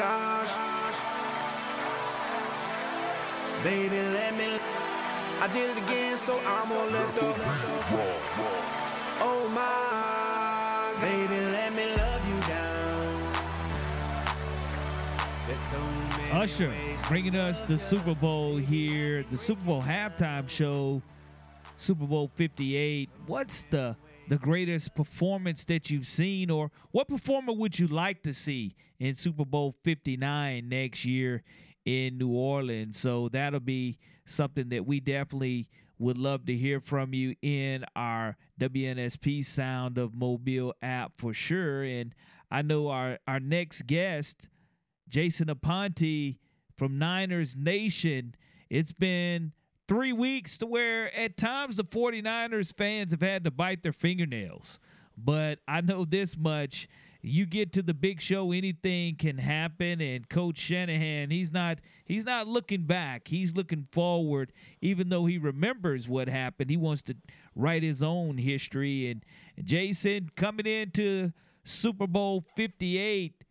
gosh. Baby, let me. I did it again, so I'm gonna let the. Oh my, baby, let me love you down. There's so many Usher bringing us the. Super Bowl here, the Super Bowl halftime show, Super Bowl 58. What's the the greatest performance that you've seen, or what performer would you like to see in Super Bowl 59 next year in New Orleans? So that'll be something that we definitely would love to hear from you in our WNSP Sound of Mobile app for sure. And I know our our next guest. Jason Aponte from Niners Nation. It's been three weeks to where at times the 49ers fans have had to bite their fingernails. But I know this much. You get to the big show, anything can happen. And Coach Shanahan, he's not he's not looking back. He's looking forward, even though he remembers what happened. He wants to write his own history. And Jason coming into Super Bowl 58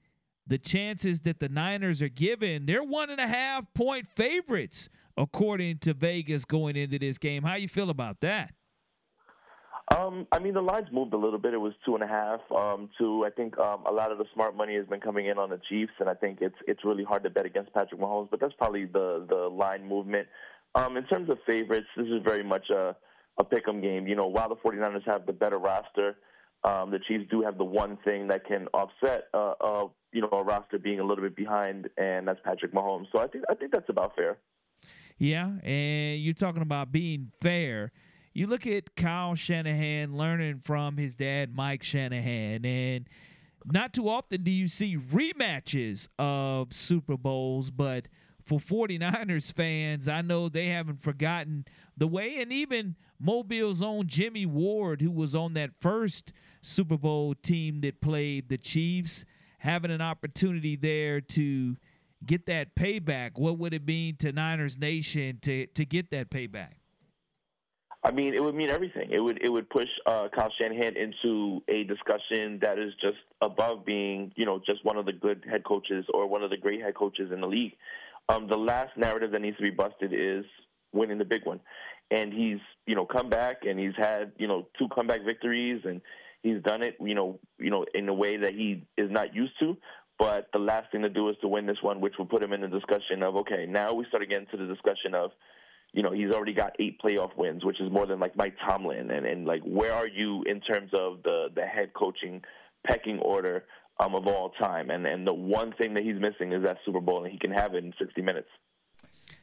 the chances that the Niners are given, they're one and a half point favorites according to Vegas going into this game. How you feel about that? Um, I mean, the lines moved a little bit. It was two and a half. Um, to I think um, a lot of the smart money has been coming in on the Chiefs, and I think it's it's really hard to bet against Patrick Mahomes. But that's probably the the line movement. Um, in terms of favorites, this is very much a a pick'em game. You know, while the 49ers have the better roster, um, the Chiefs do have the one thing that can offset, uh, uh, you know, a roster being a little bit behind, and that's Patrick Mahomes. So I think I think that's about fair. Yeah, and you're talking about being fair. You look at Kyle Shanahan learning from his dad, Mike Shanahan, and not too often do you see rematches of Super Bowls, but for 49ers fans, I know they haven't forgotten the way, and even Mobile's own Jimmy Ward, who was on that first Super Bowl team that played the Chiefs, having an opportunity there to get that payback. What would it mean to Niners Nation to to get that payback? I mean, it would mean everything. It would it would push uh, Kyle Shanahan into a discussion that is just above being, you know, just one of the good head coaches or one of the great head coaches in the league. Um, the last narrative that needs to be busted is winning the big one, and he's, you know, come back and he's had, you know, two comeback victories and he's done it, you know, you know, in a way that he is not used to. But the last thing to do is to win this one, which will put him in the discussion of okay, now we start getting to the discussion of you know, he's already got eight playoff wins, which is more than like Mike Tomlin. And, and like, where are you in terms of the, the head coaching pecking order um, of all time? And, and the one thing that he's missing is that Super Bowl, and he can have it in 60 minutes.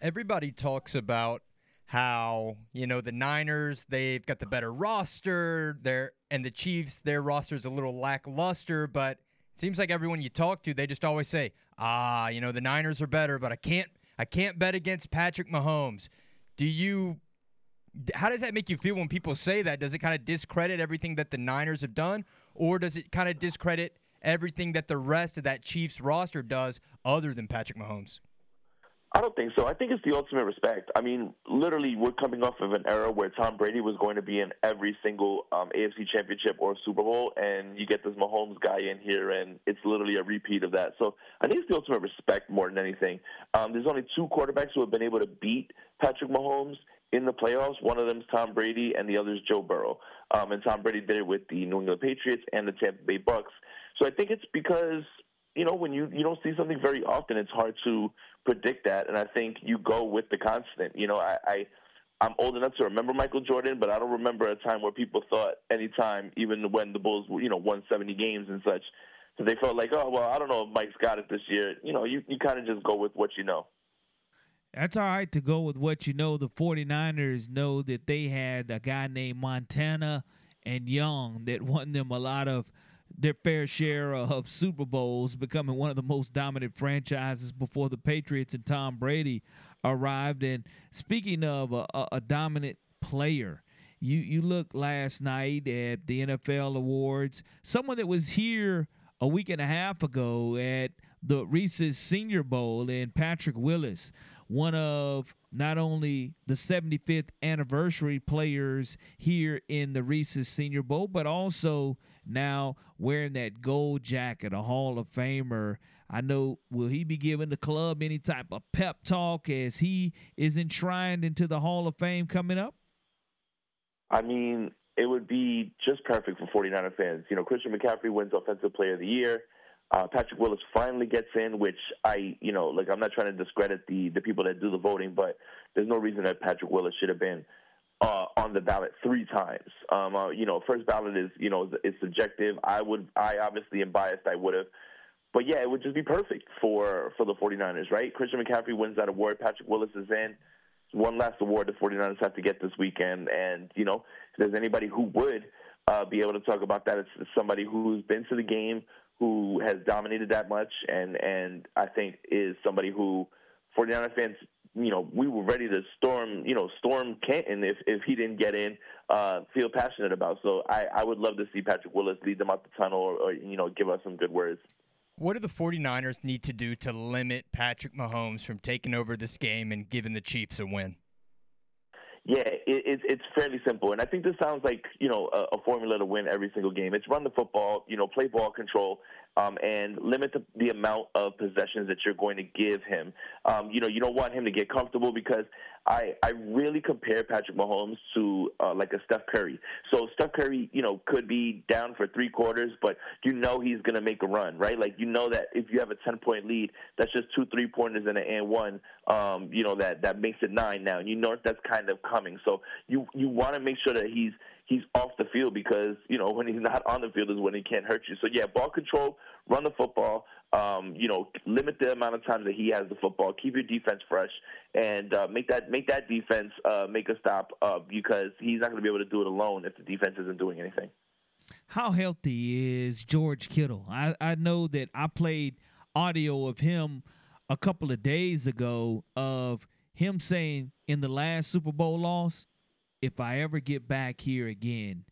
Everybody talks about how, you know, the Niners, they've got the better roster, their and the Chiefs, their roster's a little lackluster, but seems like everyone you talk to, they just always say, "Ah, you know, the Niners are better, but I can't I can't bet against Patrick Mahomes." Do you how does that make you feel when people say that? Does it kind of discredit everything that the Niners have done or does it kind of discredit everything that the rest of that Chiefs roster does other than Patrick Mahomes? I don't think so. I think it's the ultimate respect. I mean, literally, we're coming off of an era where Tom Brady was going to be in every single um, AFC championship or Super Bowl, and you get this Mahomes guy in here, and it's literally a repeat of that. So I think it's the ultimate respect more than anything. Um, there's only two quarterbacks who have been able to beat Patrick Mahomes in the playoffs. One of them is Tom Brady, and the other is Joe Burrow. Um, and Tom Brady did it with the New England Patriots and the Tampa Bay Bucks. So I think it's because you know, when you you don't see something very often, it's hard to predict that. And I think you go with the constant. You know, I, I I'm old enough to remember Michael Jordan, but I don't remember a time where people thought any time, even when the Bulls, you know, won 70 games and such, that they felt like, oh well, I don't know if Mike's got it this year. You know, you you kind of just go with what you know. That's all right to go with what you know. The 49ers know that they had a guy named Montana and Young that won them a lot of their fair share of Super Bowls, becoming one of the most dominant franchises before the Patriots and Tom Brady arrived. And speaking of a, a, dominant player, you you look last night at the NFL awards. Someone that was here a week and a half ago at the Reese's Senior Bowl, and Patrick Willis, one of not only the 75th anniversary players here in the Reese's Senior Bowl, but also now wearing that gold jacket, a Hall of Famer. I know, will he be giving the club any type of pep talk as he is enshrined into the Hall of Fame coming up? I mean, it would be just perfect for 49er fans. You know, Christian McCaffrey wins Offensive Player of the Year. Uh, Patrick Willis finally gets in, which I, you know, like I'm not trying to discredit the the people that do the voting, but there's no reason that Patrick Willis should have been uh, on the ballot three times. Um, uh, you know, first ballot is, you know, is subjective. I would, I obviously am biased. I would have, but yeah, it would just be perfect for for the 49ers, right? Christian McCaffrey wins that award. Patrick Willis is in. One last award the 49ers have to get this weekend, and you know, if there's anybody who would uh, be able to talk about that, it's somebody who's been to the game, who has dominated that much, and and I think is somebody who 49er fans, you know, we were ready to storm, you know, storm Canton if if he didn't get in, uh, feel passionate about. So I I would love to see Patrick Willis lead them out the tunnel, or, or you know, give us some good words. What do the 49ers need to do to limit Patrick Mahomes from taking over this game and giving the Chiefs a win? Yeah, it, it, it's fairly simple, and I think this sounds like you know a, a, formula to win every single game. It's run the football, you know, play ball control, um, and limit the, the, amount of possessions that you're going to give him. Um, you know, you don't want him to get comfortable because I, I really compare Patrick Mahomes to uh, like a Steph Curry. So Steph Curry, you know, could be down for three quarters, but you know he's going to make a run, right? Like you know that if you have a ten point lead, that's just two three pointers and an and one. Um, you know that that makes it nine now, and you know that's kind of coming. So you you want to make sure that he's he's off the field because you know when he's not on the field is when he can't hurt you. So yeah, ball control, run the football. Um, you know, limit the amount of times that he has the football. Keep your defense fresh, and uh, make that make that defense uh, make a stop uh, because he's not going to be able to do it alone if the defense isn't doing anything. How healthy is George Kittle? I, I know that I played audio of him a couple of days ago of him saying in the last Super Bowl loss, if I ever get back here again,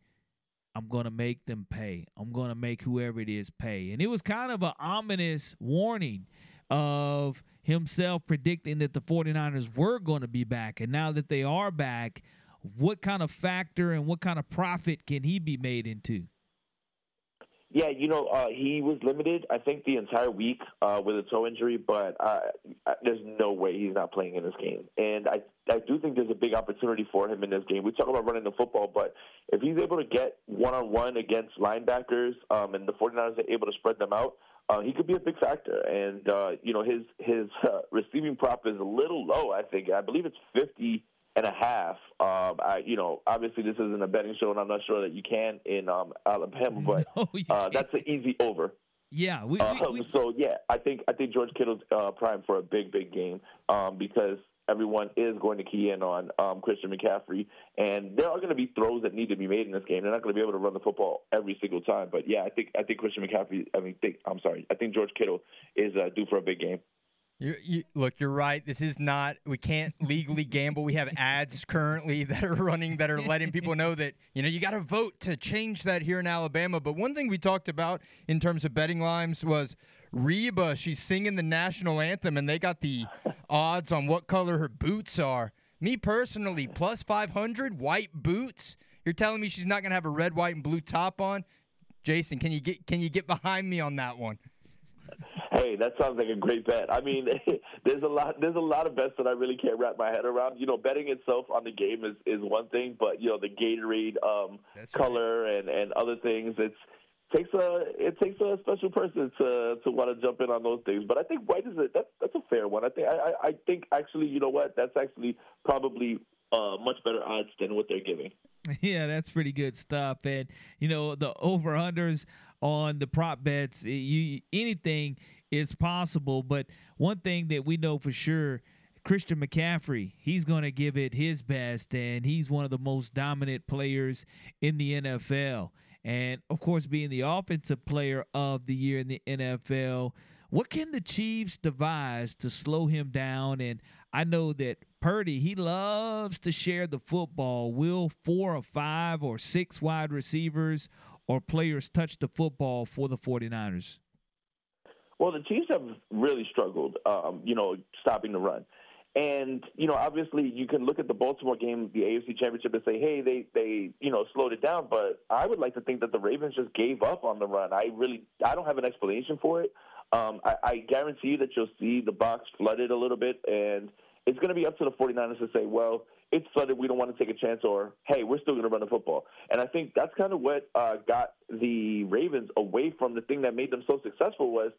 I'm going to make them pay. I'm going to make whoever it is pay. And it was kind of an ominous warning of himself predicting that the 49ers were going to be back. And now that they are back, what kind of factor and what kind of profit can he be made into? Yeah, you know, uh, he was limited, I think, the entire week uh, with a toe injury, but uh, there's no way he's not playing in this game. And I, I do think there's a big opportunity for him in this game. We talk about running the football, but if he's able to get one on one against linebackers um, and the 49ers are able to spread them out, uh, he could be a big factor. And, uh, you know, his, his uh, receiving prop is a little low, I think. I believe it's 50 and a half. Um, I, you know, obviously this isn't a betting show, and I'm not sure that you can in um, Alabama, but no, uh, that's an easy over. Yeah, we, uh, we, we, so yeah, I think I think George Kittle's uh, prime for a big, big game um, because everyone is going to key in on um, Christian McCaffrey, and there are going to be throws that need to be made in this game. They're not going to be able to run the football every single time, but yeah, I think I think Christian McCaffrey. I mean, think, I'm sorry, I think George Kittle is uh, due for a big game. You, you, look, you're right. This is not. We can't legally gamble. We have ads currently that are running that are letting people know that you know you got to vote to change that here in Alabama. But one thing we talked about in terms of betting lines was Reba. She's singing the national anthem, and they got the odds on what color her boots are. Me personally, plus 500 white boots. You're telling me she's not gonna have a red, white, and blue top on? Jason, can you get can you get behind me on that one? Hey, that sounds like a great bet. I mean, there's a lot there's a lot of bets that I really can't wrap my head around. You know, betting itself on the game is, is one thing, but you know, the Gatorade um, color right. and, and other things, it's takes a it takes a special person to to want to jump in on those things. But I think white is a that's that's a fair one. I think I I think actually you know what that's actually probably uh, much better odds than what they're giving. Yeah, that's pretty good stuff. And you know the over unders on the prop bets, you anything is possible. But one thing that we know for sure. Christian McCaffrey, he's going to give it his best, and he's one of the most dominant players in the NFL. And of course, being the offensive player of the year in the NFL, what can the Chiefs devise to slow him down? And I know that Purdy, he loves to share the football. Will four or five or six wide receivers or players touch the football for the 49ers? Well, the Chiefs have really struggled, um, you know, stopping the run. And you know, obviously, you can look at the Baltimore game, the AFC Championship, and say, "Hey, they they you know slowed it down." But I would like to think that the Ravens just gave up on the run. I really I don't have an explanation for it. Um, I, I guarantee you that you'll see the box flooded a little bit, and it's going to be up to the 49ers to say, "Well, it's flooded. We don't want to take a chance," or "Hey, we're still going to run the football." And I think that's kind of what uh, got the Ravens away from the thing that made them so successful was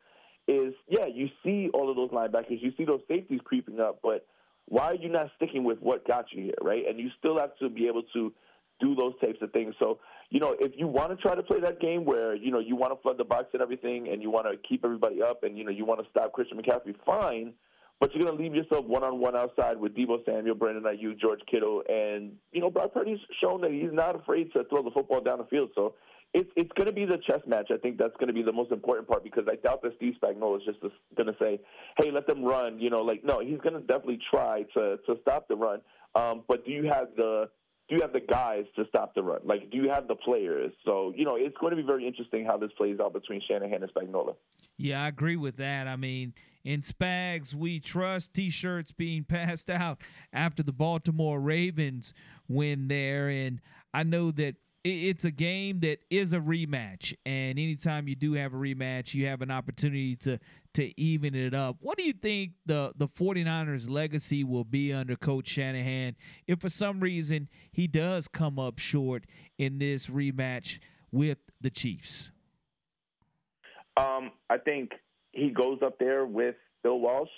is yeah, you see all of those linebackers, you see those safeties creeping up, but why are you not sticking with what got you here, right? And you still have to be able to do those types of things. So, you know, if you want to try to play that game where, you know, you want to flood the box and everything and you want to keep everybody up and, you know, you want to stop Christian McCaffrey, fine. But you're going to leave yourself one on one outside with Deebo Samuel, Brandon Aiyuk, George Kittle, and you know Brock Purdy's shown that he's not afraid to throw the football down the field. So it's it's going to be the chess match. I think that's going to be the most important part because I doubt that Steve Spagnuolo is just going to say, "Hey, let them run." You know, like no, he's going to definitely try to to stop the run. Um, but do you have the do you have the guys to stop the run? Like, do you have the players? So, you know, it's going to be very interesting how this plays out between Shanahan and Spagnuolo. Yeah, I agree with that. I mean, in Spags, we trust T-shirts being passed out after the Baltimore Ravens win there, and I know that it's a game that is a rematch and anytime you do have a rematch you have an opportunity to to even it up. What do you think the the 49ers legacy will be under coach Shanahan if for some reason he does come up short in this rematch with the Chiefs? Um, I think he goes up there with Bill Walsh.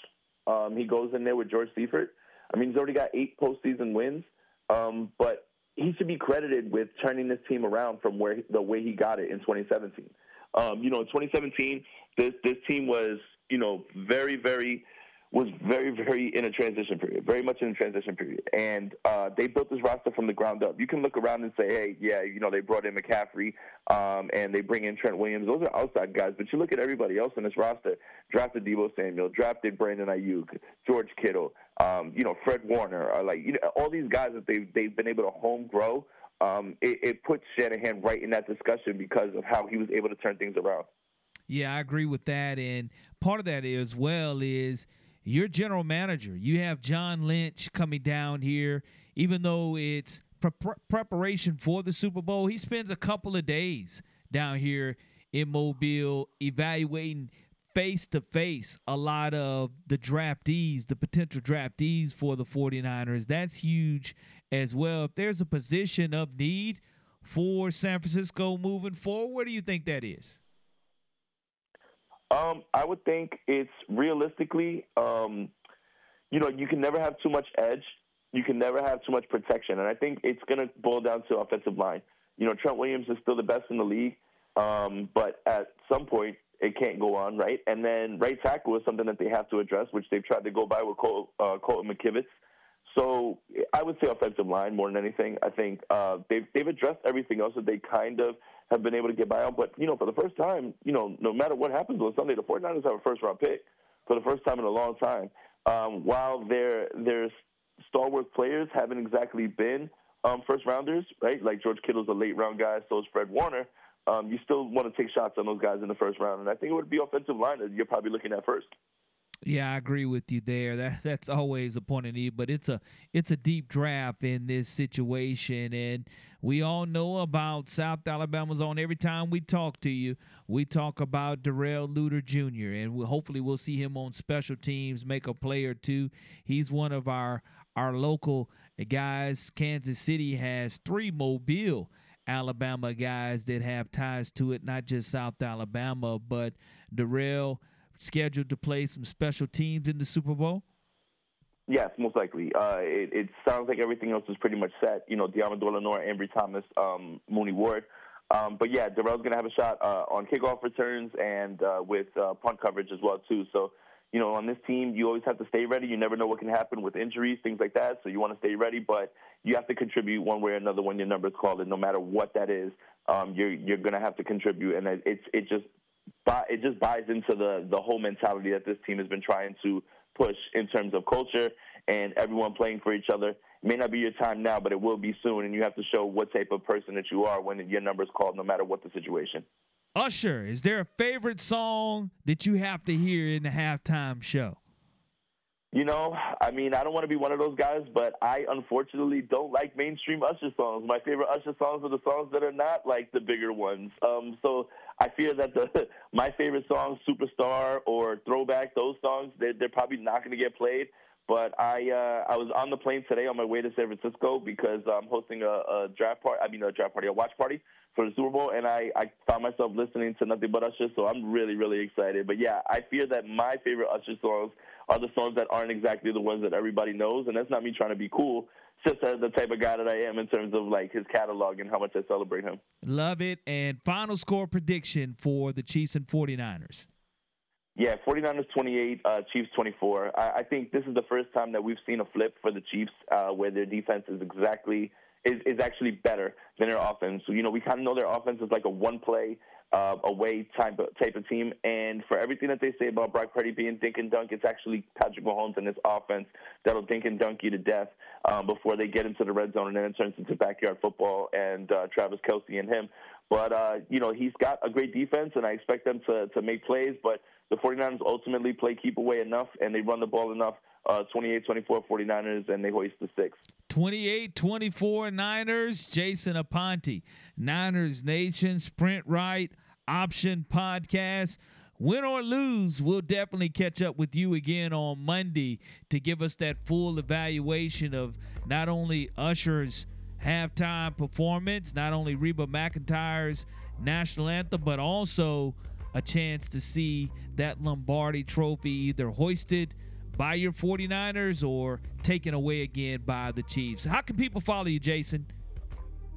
Um, he goes in there with George Seifert. I mean he's already got eight postseason wins. Um, but he should be credited with turning this team around from where the way he got it in 2017. Um, you know, in 2017, this this team was you know very very was very, very in a transition period, very much in a transition period. And uh, they built this roster from the ground up. You can look around and say, hey, yeah, you know, they brought in McCaffrey um, and they bring in Trent Williams. Those are outside guys. But you look at everybody else in this roster, drafted Deebo Samuel, drafted Brandon Aiyuk, George Kittle, um, you know, Fred Warner, uh, like, you know, all these guys that they've, they've been able to home grow. Um, it, it puts Shanahan right in that discussion because of how he was able to turn things around. Yeah, I agree with that. And part of that as well is – your general manager. You have John Lynch coming down here, even though it's pre- preparation for the Super Bowl. He spends a couple of days down here in Mobile evaluating face to face a lot of the draftees, the potential draftees for the 49ers. That's huge as well. If there's a position of need for San Francisco moving forward, what do you think that is? Um, I would think it's realistically, um, you know, you can never have too much edge. You can never have too much protection, and I think it's going to boil down to offensive line. You know, Trent Williams is still the best in the league, um, but at some point it can't go on, right? And then right tackle is something that they have to address, which they've tried to go by with Col- uh, Colton. So I would say offensive line more than anything. I think uh, they've they've addressed everything else that they kind of have been able to get by on. But, you know, for the first time, you know, no matter what happens on Sunday, the 49ers have a first round pick for the first time in a long time. Um, while their their stalwart players haven't exactly been um, first rounders, right? Like George Kittle's a late round guy, so is Fred Warner. Um, you still want to take shots on those guys in the first round, and I think it would be offensive line that you're probably looking at first. Yeah, I agree with you there. That that's always a point of need, but it's a it's a deep draft in this situation, and we all know about South Alabama's on every time we talk to you. We talk about Darrell Luter Jr. and we, hopefully we'll see him on special teams, make a play or two. He's one of our our local guys. Kansas City has three Mobile. Alabama guys that have ties to it, not just South Alabama, but Darrell scheduled to play some special teams in the Super Bowl? Yes, most likely. Uh, it, it, sounds like everything else is pretty much set. You know, Deommodore Lenoir, Ambry Thomas, um, Mooney Ward. Um, but yeah, Darrell's going to have a shot uh, on kickoff returns and uh, with uh, punt coverage as well too. So, you know, on this team, you always have to stay ready. You never know what can happen with injuries, things like that. So you want to stay ready, but you have to contribute one way or another when your number is called, and no matter what that is, um, you're you're going to have to contribute. And it's it just it just buys into the the whole mentality that this team has been trying to push in terms of culture and everyone playing for each other. It may not be your time now, but it will be soon, and you have to show what type of person that you are when your number is called, no matter what the situation. Usher, is there a favorite song that you have to hear in the halftime show? You know, I mean, I don't want to be one of those guys, but I unfortunately don't like mainstream Usher songs. My favorite Usher songs are the songs that are not like the bigger ones. Um, so I fear that the my favorite songs, Superstar or Throwback, those songs, they're, they're probably not going to get played. But I uh, I was on the plane today on my way to San Francisco because I'm hosting a, a draft party. I mean, a draft party, a watch party for the Super Bowl, and I, I found myself listening to nothing but Usher. So I'm really really excited. But yeah, I fear that my favorite Usher songs are the songs that aren't exactly the ones that everybody knows, and that's not me trying to be cool. Just as the type of guy that I am in terms of like his catalog and how much I celebrate him. Love it. And final score prediction for the Chiefs and 49ers. Yeah, 49ers 28, uh, Chiefs 24. I, I, think this is the first time that we've seen a flip for the Chiefs uh, where their defense is exactly is, is actually better than their offense. You know, we kind of know their offense is like a one play uh, away type of, type of team. And for everything that they say about Brock Purdy being dink and dunk, it's actually Patrick Mahomes and his offense that'll dink and dunk you to death um, before they get into the red zone, and then it turns into backyard football and uh, Travis Kelce and him. But uh, you know he's got a great defense, and I expect them to to make plays. But the 49ers ultimately play keep away enough, and they run the ball enough. Uh, 28-24 49ers, and they hoist the six. 28-24 Niners. Jason Aponte, Niners Nation, Sprint Right Option Podcast. Win or lose, we'll definitely catch up with you again on Monday to give us that full evaluation of not only Usher's halftime performance, not only Reba McEntire's national anthem, but also a chance to see that Lombardi trophy either hoisted by your 49ers or taken away again by the Chiefs. How can people follow you, Jason?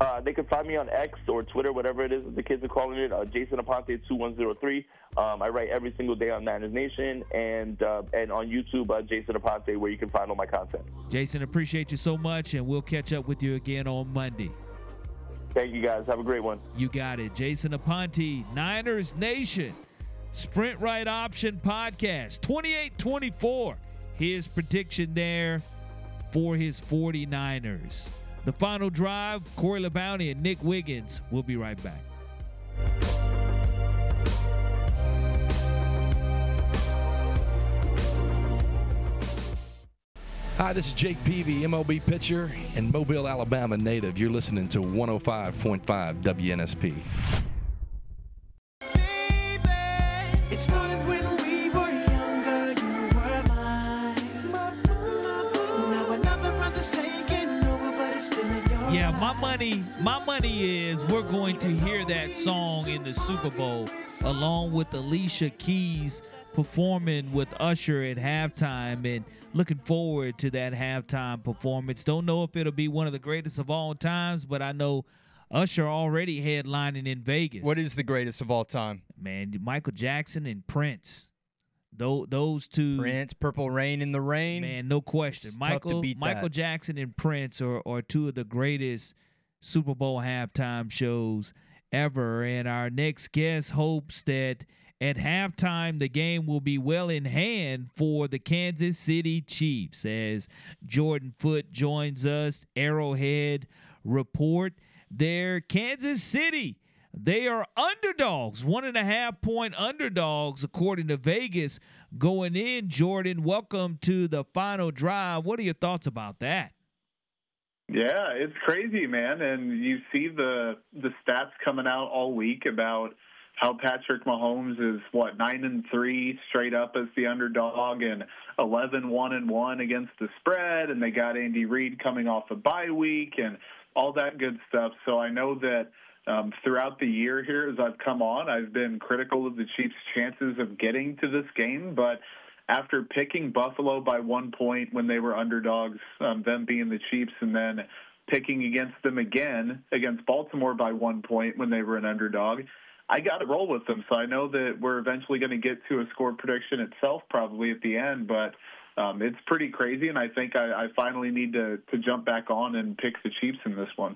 Uh, they can find me on X or Twitter, whatever it is the kids are calling it. Uh, Jason Aponte two one zero three. Um, I write every single day on Niners Nation and uh, and on YouTube, uh, Jason Aponte, where you can find all my content. Jason, appreciate you so much, and we'll catch up with you again on Monday. Thank you, guys. Have a great one. You got it, Jason Aponte, Niners Nation, Sprint Right Option Podcast, twenty eight twenty four. His prediction there for his 49ers. The final drive, Corey LeBounty and Nick Wiggins. We'll be right back. Hi, this is Jake Peavy, MLB pitcher and Mobile, Alabama native. You're listening to 105.5 WNSP. My money is we're going to hear that song in the Super Bowl along with Alicia Keys performing with Usher at halftime and looking forward to that halftime performance. Don't know if it'll be one of the greatest of all times, but I know Usher already headlining in Vegas. What is the greatest of all time? Man, Michael Jackson and Prince. Those those two Prince, Purple Rain in the Rain. Man, no question. It's Michael Michael that. Jackson and Prince are, are two of the greatest Super Bowl halftime shows ever. And our next guest hopes that at halftime the game will be well in hand for the Kansas City Chiefs as Jordan Foote joins us. Arrowhead report there. Kansas City they are underdogs, one and a half point underdogs, according to Vegas going in. Jordan, welcome to the final drive. What are your thoughts about that? Yeah, it's crazy, man. And you see the the stats coming out all week about how Patrick Mahomes is what nine and three straight up as the underdog and 11 one and one against the spread, and they got Andy Reid coming off a bye week and all that good stuff. So I know that um, throughout the year here, as I've come on, I've been critical of the Chiefs' chances of getting to this game, but after picking Buffalo by one point when they were underdogs, um, them being the Chiefs, and then picking against them again against Baltimore by one point when they were an underdog, I got to roll with them. So I know that we're eventually going to get to a score prediction itself probably at the end, but um, it's pretty crazy, and I think I, I finally need to to jump back on and pick the Chiefs in this one.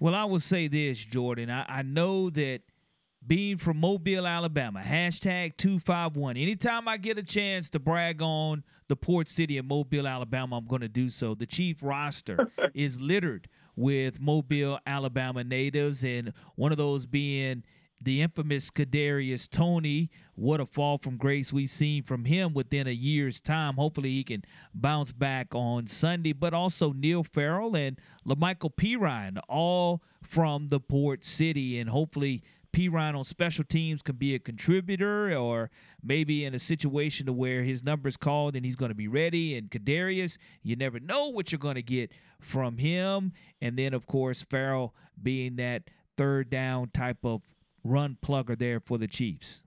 Well, I will say this, Jordan. I, I know that being from Mobile, Alabama, hashtag 251. Anytime I get a chance to brag on the port city of Mobile, Alabama, I'm going to do so. The chief roster is littered with Mobile, Alabama natives, and one of those being the infamous Kadarius Toney. What a fall from grace we've seen from him within a year's time. Hopefully he can bounce back on Sunday. But also Neil Farrell and La'Mical Perine, all from the Port City, and hopefully Perine on special teams can be a contributor or maybe in a situation to where his number's called and he's going to be ready. And Kadarius, you never know what you're going to get from him. And then, of course, Farrell being that third down type of run plugger there for the Chiefs.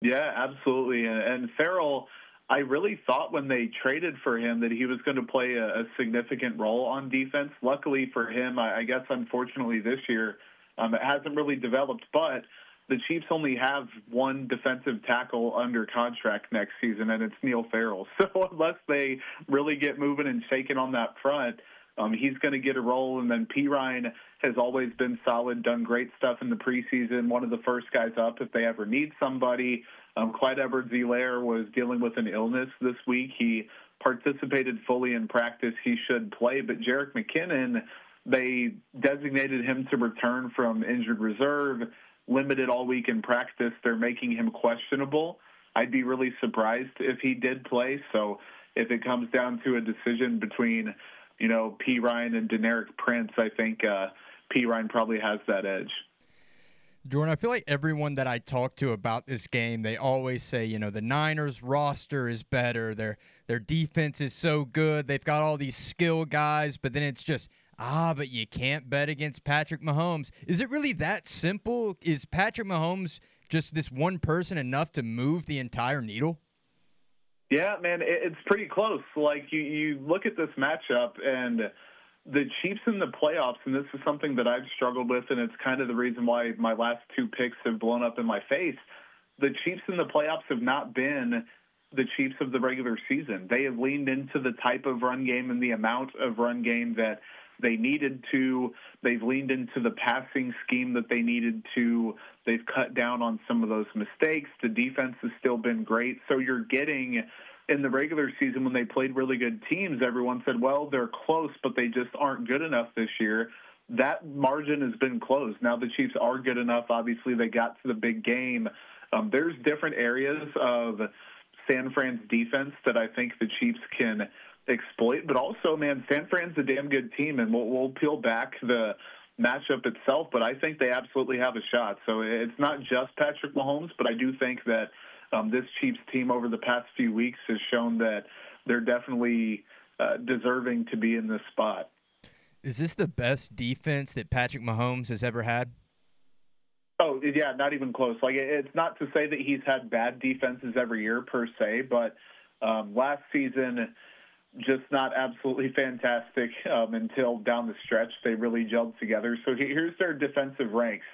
Yeah, absolutely. And Farrell, I really thought when they traded for him that he was going to play a, a significant role on defense. Luckily for him, I, I guess unfortunately this year, um, it hasn't really developed, but the Chiefs only have one defensive tackle under contract next season, and it's Neil Farrell. So unless they really get moving and shaking on that front, um, he's going to get a role. And then Perine has always been solid, done great stuff in the preseason. One of the first guys up if they ever need somebody. Um, Clyde Edwards-Helaire was dealing with an illness this week. He participated fully in practice. He should play, but Jerick McKinnon they designated him to return from injured reserve, limited all week in practice. They're making him questionable. I'd be really surprised if he did play. So if it comes down to a decision between, you know, Perine and Deneric Prince, I think uh, Perine probably has that edge. Jordan, I feel like everyone that I talk to about this game, they always say, you know, the Niners roster is better. Their their defense is so good. They've got all these skill guys, but then it's just ah, but you can't bet against Patrick Mahomes. Is it really that simple? Is Patrick Mahomes just this one person enough to move the entire needle? Yeah, man, it's pretty close. Like you, you look at this matchup and the Chiefs in the playoffs, and this is something that I've struggled with, and it's kind of the reason why my last two picks have blown up in my face. The Chiefs in the playoffs have not been the Chiefs of the regular season. They have leaned into the type of run game and the amount of run game that they needed to. They've leaned into the passing scheme that they needed to. They've cut down on some of those mistakes. The defense has still been great. So you're getting in the regular season when they played really good teams, everyone said, well, they're close, but they just aren't good enough this year. That margin has been closed. Now the Chiefs are good enough. Obviously, they got to the big game. Um, there's different areas of San Fran's defense that I think the Chiefs can exploit. But also, man, San Fran's a damn good team, and we'll, we'll peel back the matchup itself. But I think they absolutely have a shot. So it's not just Patrick Mahomes, but I do think that um, this Chiefs team over the past few weeks has shown that they're definitely uh, deserving to be in this spot. Is this the best defense that Patrick Mahomes has ever had? Oh yeah, not even close. Like it's not to say that he's had bad defenses every year per se, but um, last season just not absolutely fantastic um, until down the stretch they really gelled together. So here's their defensive ranks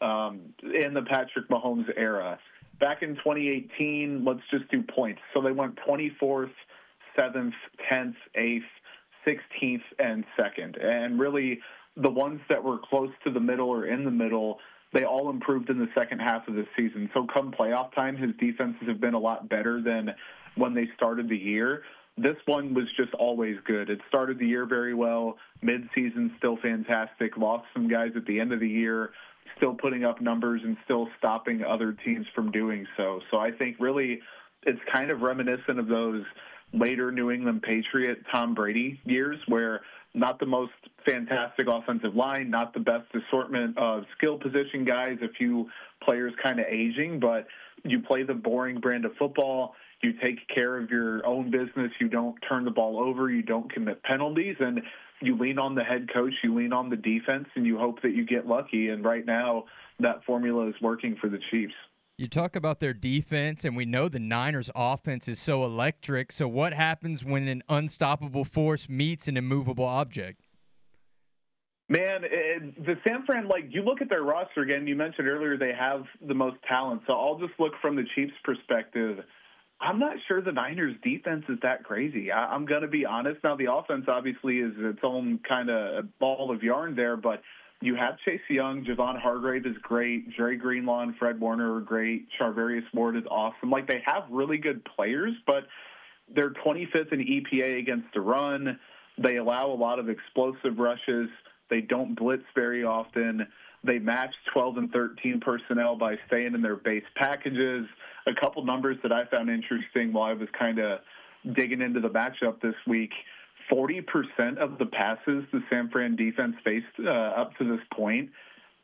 um, in the Patrick Mahomes era. Back in 2018, let's just do points. So they went 24th, 7th, 10th, 8th, 16th, and 2nd. And really, the ones that were close to the middle or in the middle, they all improved in the second half of the season. So come playoff time, his defenses have been a lot better than when they started the year this one was just always good. It started the year very well. Mid-season still fantastic. Lost some guys at the end of the year, still putting up numbers and still stopping other teams from doing so. So I think really it's kind of reminiscent of those later New England Patriot Tom Brady years where not the most fantastic offensive line, not the best assortment of skill position guys, a few players kind of aging, but you play the boring brand of football you take care of your own business, you don't turn the ball over, you don't commit penalties, and you lean on the head coach, you lean on the defense, and you hope that you get lucky. And right now, that formula is working for the Chiefs. You talk about their defense, and we know the Niners' offense is so electric. So, what happens when an unstoppable force meets an immovable object? Man, it, the San Fran, like you look at their roster again. You mentioned earlier they have the most talent. So I'll just look from the Chiefs' perspective. I'm not sure the Niners defense is that crazy. I, am going to be honest. Now, the offense obviously is its own kind of ball of yarn there, but you have Chase Young, Javon Hargrave is great, Jerry Greenlaw and Fred Warner are great, Charvarius Ward is awesome. Like they have really good players, but they're 25th in EPA against the run. They allow a lot of explosive rushes. They don't blitz very often. They matched 12 and 13 personnel by staying in their base packages. A couple numbers that I found interesting while I was kind of digging into the matchup this week. 40% of the passes the San Fran defense faced uh, up to this point,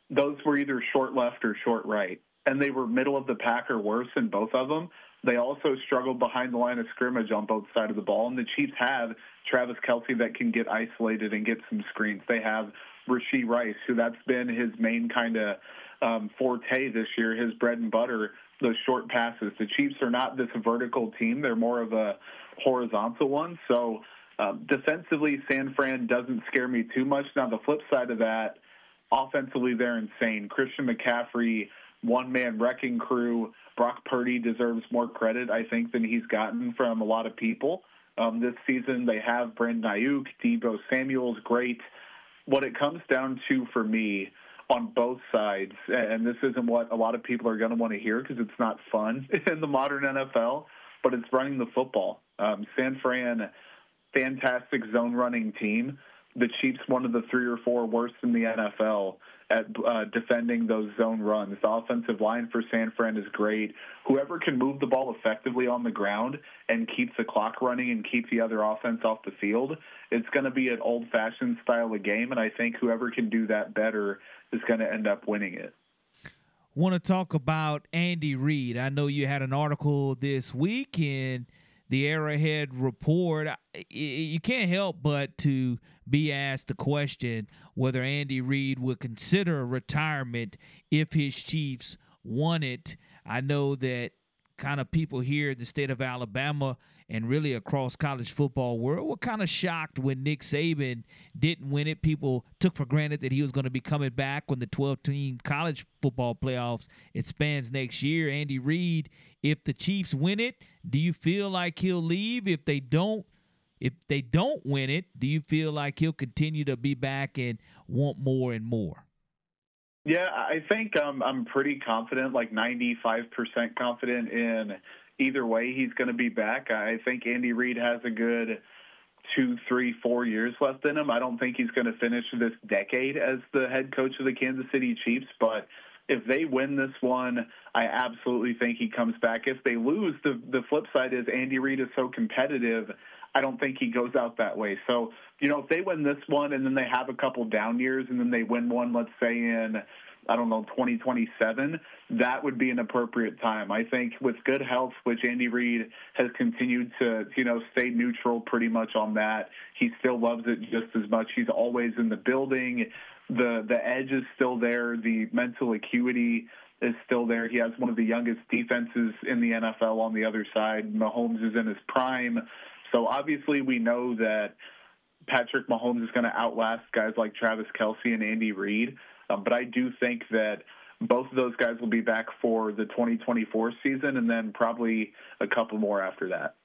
those were either short left or short right. And they were middle of the pack or worse in both of them. They also struggled behind the line of scrimmage on both sides of the ball. And the Chiefs have Travis Kelce that can get isolated and get some screens. They have Rashee Rice, who that's been his main kind of um, forte this year, his bread and butter, those short passes. The Chiefs are not this vertical team, they're more of a horizontal one. So um, defensively, San Fran doesn't scare me too much. Now, the flip side of that, offensively, they're insane. Christian McCaffrey, one man wrecking crew. Brock Purdy deserves more credit, I think, than he's gotten from a lot of people. Um, this season, they have Brandon Aiyuk, Deebo Samuel's great. What it comes down to for me on both sides, and this isn't what a lot of people are going to want to hear because it's not fun in the modern NFL, but it's running the football. Um, San Fran, fantastic zone running team. The Chiefs, one of the three or four worst in the NFL at uh, defending those zone runs. The offensive line for San Fran is great. Whoever can move the ball effectively on the ground and keep the clock running and keep the other offense off the field, it's going to be an old fashioned style of game. And I think whoever can do that better is going to end up winning it. Want to talk about Andy Reid? I know you had an article this week in the Arrowhead Report. You can't help but to be asked the question whether Andy Reid would consider retirement if his Chiefs won it. I know that kind of people here in the state of Alabama and really across college football world were kind of shocked when Nick Saban didn't win it. People took for granted that he was going to be coming back when the 12 team college football playoffs expands next year. Andy Reid, if the Chiefs win it, do you feel like he'll leave? If they don't, if they don't win it, do you feel like he'll continue to be back and want more and more? Yeah, I think um, I'm pretty confident, like 95% confident in either way he's going to be back. I think Andy Reid has a good two, three, four years left in him. I don't think he's going to finish this decade as the head coach of the Kansas City Chiefs, but if they win this one, I absolutely think he comes back. If they lose, the the flip side is Andy Reid is so competitive. I don't think he goes out that way. So, you know, if they win this one and then they have a couple down years and then they win one, let's say in I don't know, 2027, that would be an appropriate time. I think with good health, which Andy Reid has continued to, you know, stay neutral pretty much on that. He still loves it just as much. He's always in the building. The the edge is still there. The mental acuity is still there. He has one of the youngest defenses in the NFL on the other side. Mahomes is in his prime. So obviously we know that Patrick Mahomes is going to outlast guys like Travis Kelce and Andy Reid. Um, but I do think that both of those guys will be back for the 2024 season and then probably a couple more after that.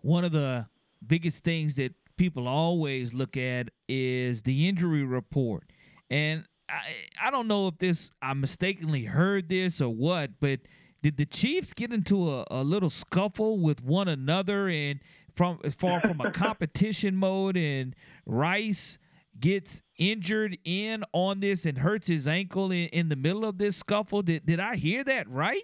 One of the biggest things that people always look at is the injury report. And I, I don't know if this, I mistakenly heard this or what, but did the Chiefs get into a, a little scuffle with one another and from as far from a competition mode and Rice gets injured in on this and hurts his ankle in, in the middle of this scuffle. Did did I hear that right?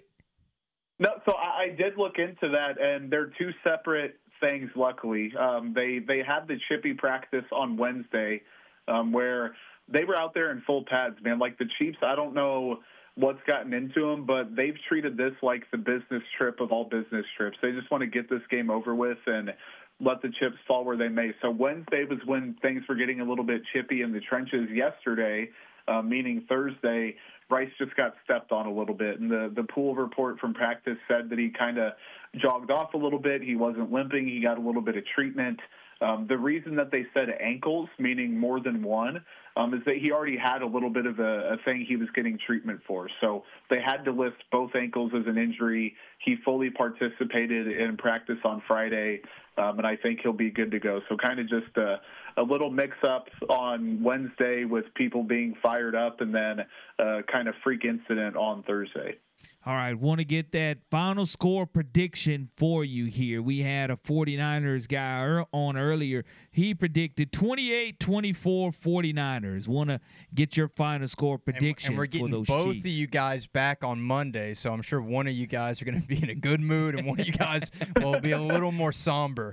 No, so I, I did look into that, and they're two separate things. Luckily, um, they they had the chippy practice on Wednesday, um, where they were out there in full pads. Man, like the Chiefs, I don't know what's gotten into them, but they've treated this like the business trip of all business trips. They just want to get this game over with and let the chips fall where they may. So Wednesday was when things were getting a little bit chippy in the trenches. Yesterday, uh, meaning Thursday, Rice just got stepped on a little bit, and the the pool report from practice said that he kind of jogged off a little bit. He wasn't limping. He got a little bit of treatment. Um, the reason that they said ankles, meaning more than one, um, is that he already had a little bit of a, a thing he was getting treatment for. So they had to list both ankles as an injury. He fully participated in practice on Friday, um, and I think he'll be good to go. So kind of just a, a little mix up on Wednesday with people being fired up, and then a kind of freak incident on Thursday. All right, want to get that final score prediction for you here. We had a 49ers guy on earlier. He predicted 28 24 49ers. Want to get your final score prediction and, we're getting for those both Chiefs. of you guys back on Monday, so I'm sure one of you guys are going to be in a good mood and one of you guys will be a little more somber.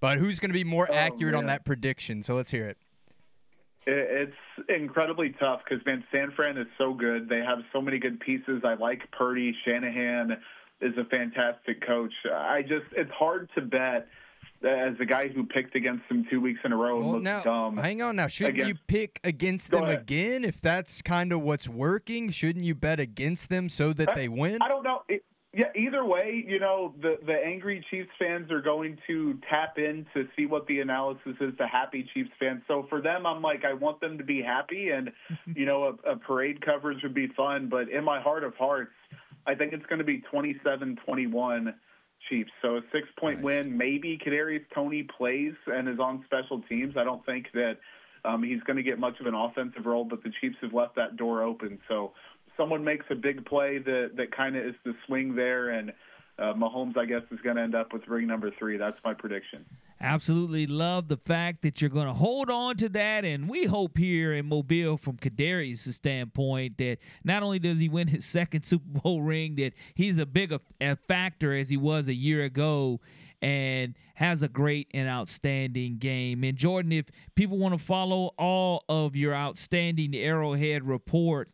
But who's going to be more Oh, accurate on that prediction? So let's hear it. It- It's incredibly tough because man, San Fran is so good. They have so many good pieces. I like Purdy. Shanahan is a fantastic coach. I just it's hard to bet as a guy who picked against them two weeks in a row and Well, looked now, dumb. hang on now. Shouldn't you pick against them ahead. again if that's kind of what's working? Shouldn't you bet against them so that they win? I don't know. It, yeah, either way, you know, the the angry Chiefs fans are going to tap in to see what the analysis is to happy Chiefs fans. So for them, I'm like, I want them to be happy, and you know, a, a parade coverage would be fun. But in my heart of hearts, I think it's going to be 27-21 Chiefs. So a six point Nice. win. Maybe Kadarius Toney plays and is on special teams. I don't think that. Um, he's going to get much of an offensive role, but the Chiefs have left that door open. So someone makes a big play that that kind of is the swing there, and uh, Mahomes, I guess, is going to end up with ring number three. That's my prediction. Absolutely love the fact that you're going to hold on to that, and we hope here in Mobile, from Kadarius' standpoint, that not only does he win his second Super Bowl ring, that he's a big a, a factor as he was a year ago, and has a great and outstanding game. And Jordan, if people want to follow all of your outstanding Arrowhead report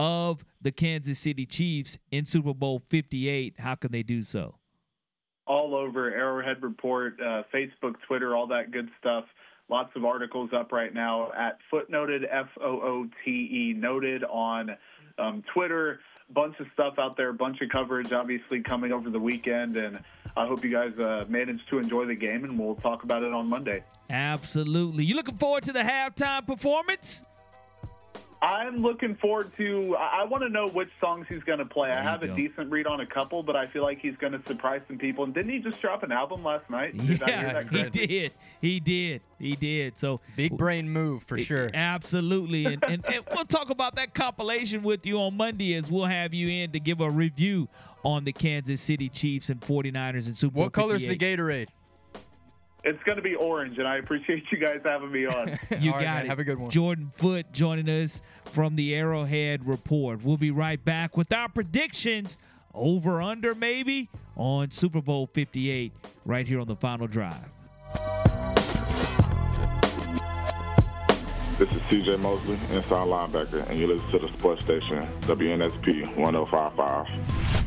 of the Kansas City Chiefs in Super Bowl 58, how can they do so? All over Arrowhead Report, uh, Facebook, Twitter, all that good stuff. Lots of articles up right now at footnoted, F O O T E noted on um, Twitter. Bunch of stuff out there, bunch of coverage, obviously coming over the weekend, and I hope you guys uh, manage to enjoy the game, and we'll talk about it on Monday. Absolutely. You looking forward to the halftime performance? I'm looking forward to. I, I want to know which songs he's going to play. I There you have a go. decent read on a couple, but I feel like he's going to surprise some people. And didn't he just drop an album last night? Did yeah, that he did. He did. He did. So Big brain move for sure. Absolutely. And, and, and we'll talk about that compilation with you on Monday as we'll have you in to give a review on the Kansas City Chiefs and 49ers and Super Bowl What color's the Gatorade? It's going to be orange, and I appreciate you guys having me on. You All right, got man. it. Have a good one. Jordan Foote joining us from the Arrowhead Report. We'll be right back with our predictions over under maybe on Super Bowl 58 right here on the final drive. This is CJ Mosley, inside linebacker, and you listen to the sports station, WNSP 1055.